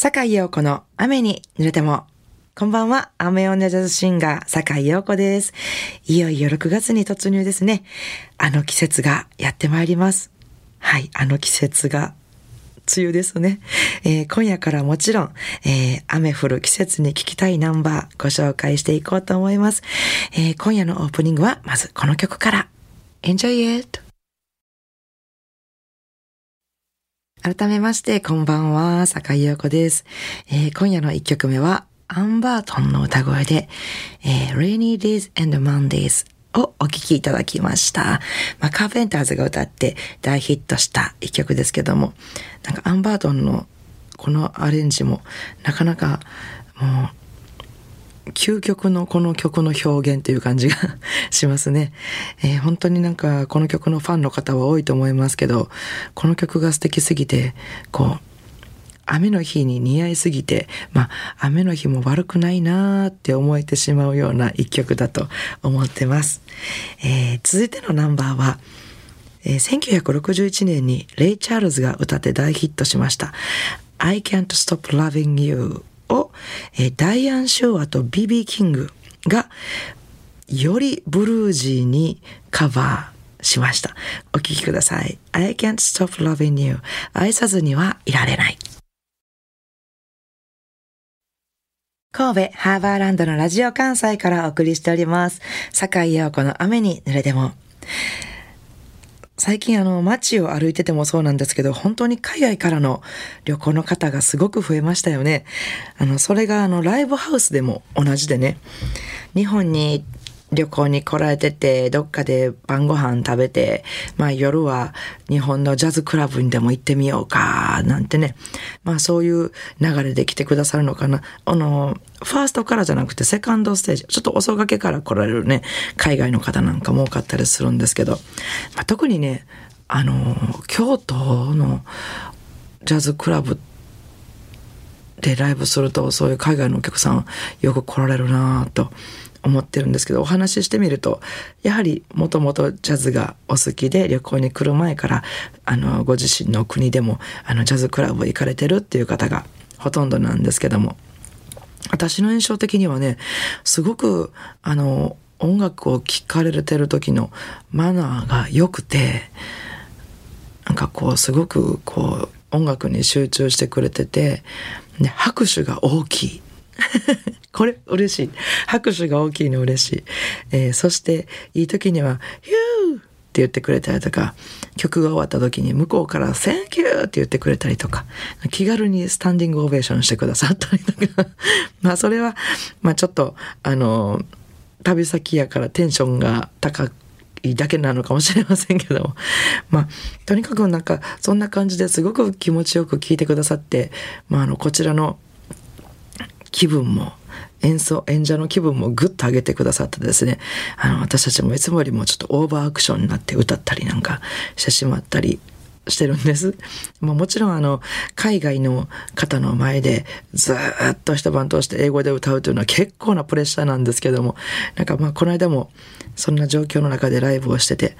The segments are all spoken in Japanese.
坂井陽子の雨に濡れても。こんばんは、雨女ジャズシンガー、坂井陽子です。いよいよ6月に突入ですね。あの季節がやってまいります。はい、あの季節が梅雨ですね。えー、今夜からもちろん、えー、雨降る季節に聴きたいナンバーご紹介していこうと思います。えー、今夜のオープニングはまずこの曲から。Enjoy it! 改めまして、こんばんは、坂井陽子です。えー、今夜の一曲目は、アンバートンの歌声で、えー、Rainy Days and Mondays をお聴きいただきました。まあ、カーペンターズが歌って大ヒットした一曲ですけども、なんかアンバートンのこのアレンジもなかなかもう究極のこの曲の表現という感じが しますね、えー、本当になんかこの曲のファンの方は多いと思いますけどこの曲が素敵すぎてこう雨の日に似合いすぎて、まあ、雨の日も悪くないなーって思えてしまうような一曲だと思ってます。えー、続いてのナンバーは、えー、1961年にレイ・チャールズが歌って大ヒットしました。I can't stop loving you を、えー、ダイアン・シューアとビビー・キングがよりブルージーにカバーしました。お聴きください。I can't stop loving you 愛さずにはいられない。神戸ハーバーランドのラジオ関西からお送りしております。坂井陽子の雨に濡れても。最近あの街を歩いててもそうなんですけど、本当に海外からの旅行の方がすごく増えましたよね。あの、それがあのライブハウスでも同じでね、日本に旅行に来られてて、どっかで晩ご飯食べて、まあ夜は日本のジャズクラブにでも行ってみようか、なんてね。まあそういう流れで来てくださるのかな。あの、ファーストからじゃなくてセカンドステージ、ちょっと遅がけから来られるね、海外の方なんかも多かったりするんですけど、まあ、特にね、あの、京都のジャズクラブでライブすると、そういう海外のお客さんよく来られるなと。思ってるんですけどお話ししてみるとやはりもともとジャズがお好きで旅行に来る前からあのご自身の国でもあのジャズクラブ行かれてるっていう方がほとんどなんですけども私の印象的にはねすごくあの音楽を聴かれてる時のマナーが良くてなんかこうすごくこう音楽に集中してくれてて、ね、拍手が大きい。これ嬉しい。拍手が大きいの嬉しい。えー、そしていい時には、ヒューって言ってくれたりとか、曲が終わった時に向こうから Thank you って言ってくれたりとか、気軽にスタンディングオベーションしてくださったりとか、まあそれは、まあちょっと、あの、旅先やからテンションが高くいいだけなのかもしれませんけども。まあ、とにかくなんか、そんな感じですごく気持ちよく聞いてくださって、まあ、あの、こちらの気分も演奏演者の気分もぐっと上げてくださってですねあの私たちもいつもよりもちょっとオーバーアクションになって歌ったりなんかしてしまったりしてるんです。まあ、もちろんあの海外の方の前でずっと一晩通して英語で歌うというのは結構なプレッシャーなんですけどもなんかまあこの間もそんな状況の中でライブをしてて、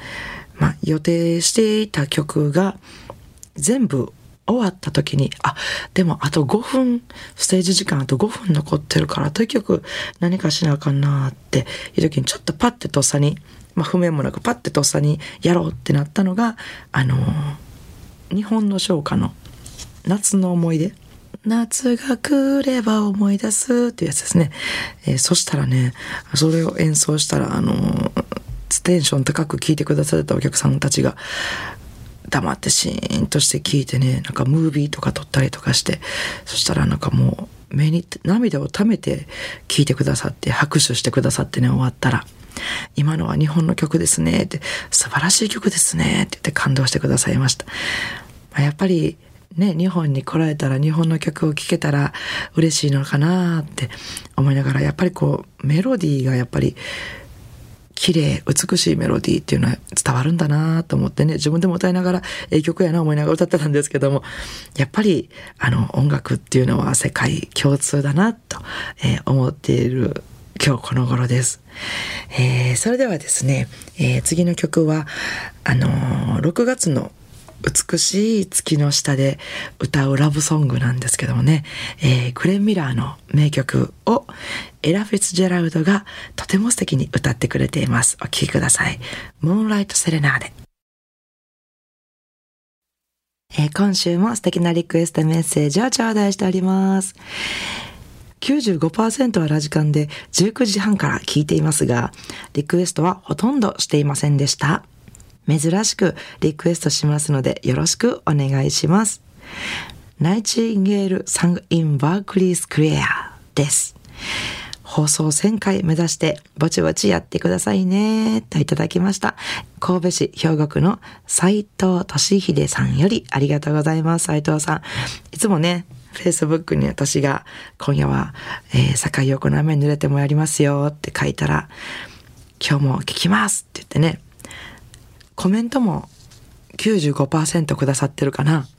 まあ、予定していた曲が全部終わった時に、あ、でもあと5分、ステージ時間あと5分残ってるから、とにかく何かしなあかんなっていう時にちょっとパッてとっさに、まあ譜面もなくパッてとっさにやろうってなったのが、あのー、日本の唱歌の夏の思い出。夏が来れば思い出すっていうやつですね。えー、そしたらね、それを演奏したら、あのー、テンション高く聴いてくださったお客さんたちが、黙ってシーンとして聞いてねなんかムービーとか撮ったりとかしてそしたらなんかもう目に涙をためて聞いてくださって拍手してくださってね終わったら「今のは日本の曲ですね」って「素晴らしい曲ですね」って言って感動してくださいました。やっぱりね、日本に来られたら日本の曲を聴けたら嬉しいのかなって思いながらやっぱりこうメロディーがやっぱり綺麗、美しいメロディーっていうのは伝わるんだなと思ってね、自分でも歌いながら、ええ曲やな思いながら歌ってたんですけども、やっぱり、あの、音楽っていうのは世界共通だなと、えー、思っている今日この頃です。えー、それではですね、えー、次の曲は、あのー、6月の美しい月の下で歌うラブソングなんですけどもね、えー、グレン・ミラーの名曲をエラ・フィッツジェラウドがとても素敵に歌ってくれています。お聴きください。ムーンライト・セレナーデ。えー、今週も素敵なリクエストメッセージを頂戴しております。95%はラジカンで19時半から聞いていますが、リクエストはほとんどしていませんでした。珍しくリクエストしますのでよろしくお願いします。ナイチンゲールサングインバークリースクエアです。放送1000回目指してぼちぼちやってくださいねといただきました。神戸市兵庫区の斉藤俊秀さんよりありがとうございます。斉藤さん。いつもね、Facebook に私が今夜は、えー、坂井横の雨濡れてもやりますよって書いたら、今日も聞きますって言ってね、コメントも95%くださってるかな。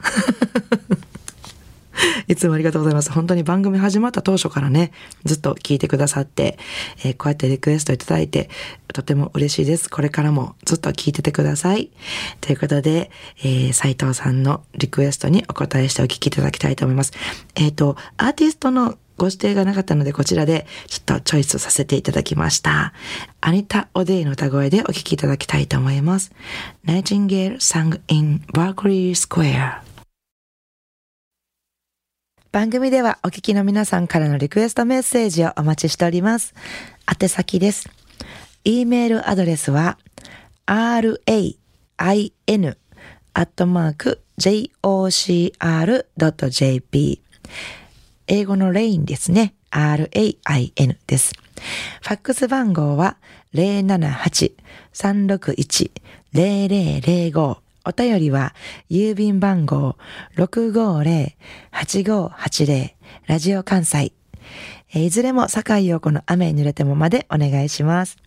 いつもありがとうございます。本当に番組始まった当初からね、ずっと聞いてくださって、えー、こうやってリクエストいただいて、とても嬉しいです。これからもずっと聞いててください。ということで、えー、斉藤さんのリクエストにお答えしてお聞きいただきたいと思います。えっ、ー、と、アーティストのご指定がなかったので、こちらでちょっとチョイスさせていただきました。アニタ・オデイの歌声でお聴きいただきたいと思います。ナイチンゲール sang in Berkeley Square 番組ではお聞きの皆さんからのリクエストメッセージをお待ちしております。宛先です。e メールアドレスは rain アットマーク jocr.jp 英語のレインですね。rain です。ファックス番号は078-361-0005お便りは郵便番号650-8580ラジオ関西いずれも坂井陽子の雨に濡れてもまでお願いします。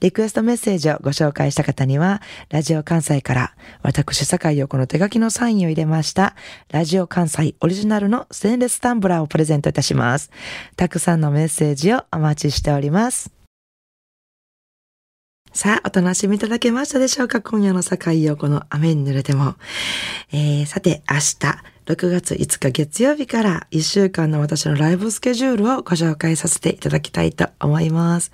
リクエストメッセージをご紹介した方には、ラジオ関西から私、坂井陽子の手書きのサインを入れました、ラジオ関西オリジナルのステンレスタンブラーをプレゼントいたします。たくさんのメッセージをお待ちしております。さあ、お楽しみいただけましたでしょうか？今夜の坂井陽子の雨に濡れても。えー、さて、明日、6月5日月曜日から1週間の私のライブスケジュールをご紹介させていただきたいと思います。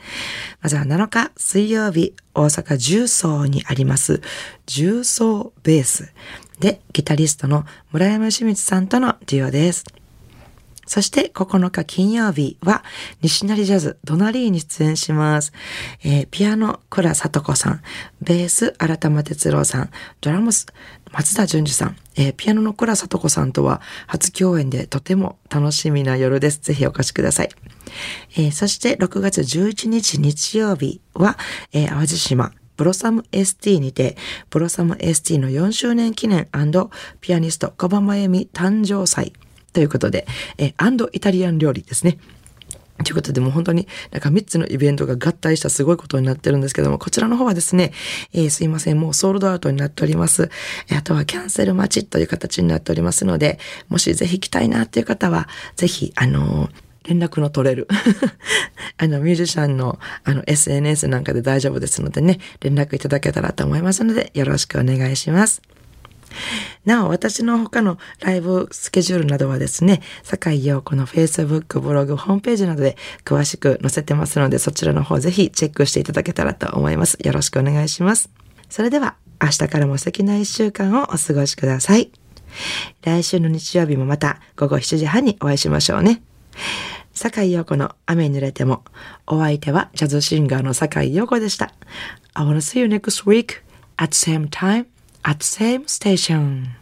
まずは7日水曜日、大阪重曹にあります重曹ベースでギタリストの村山清水さんとのデュオです。そして9日金曜日は西成ジャズドナリーに出演します。えー、ピアノ倉里子さん、ベース新玉哲郎さん、ドラムス松田淳二さん、えー、ピアノの倉里子さんとは初共演でとても楽しみな夜です。ぜひお越しください。えー、そして6月11日日曜日は、えー、淡路島ブロサム ST にて、ブロサム ST の4周年記念ピアニスト小葉真由美誕生祭ということで、えアンドイタリアン料理ですね。ということで、もう本当になんか3つのイベントが合体したすごいことになってるんですけども、こちらの方はですね、えー、すいません、もうソールドアウトになっております。あとはキャンセル待ちという形になっておりますので、もしぜひ来たいなっていう方は、ぜひ、あのー連絡の取れる あの、ミュージシャンの、あの、SNS なんかで大丈夫ですのでね、連絡いただけたらと思いますので、よろしくお願いします。なお、私の他のライブスケジュールなどはですね、坂井陽子の Facebook、ブログ、ホームページなどで詳しく載せてますので、そちらの方ぜひチェックしていただけたらと思います。よろしくお願いします。それでは、明日からも素敵な一週間をお過ごしください。来週の日曜日もまた午後7時半にお会いしましょうね。坂井陽子の雨に濡れても、お相手はジャズシンガーの坂井陽子でした。I wanna see you next week at same time at same station.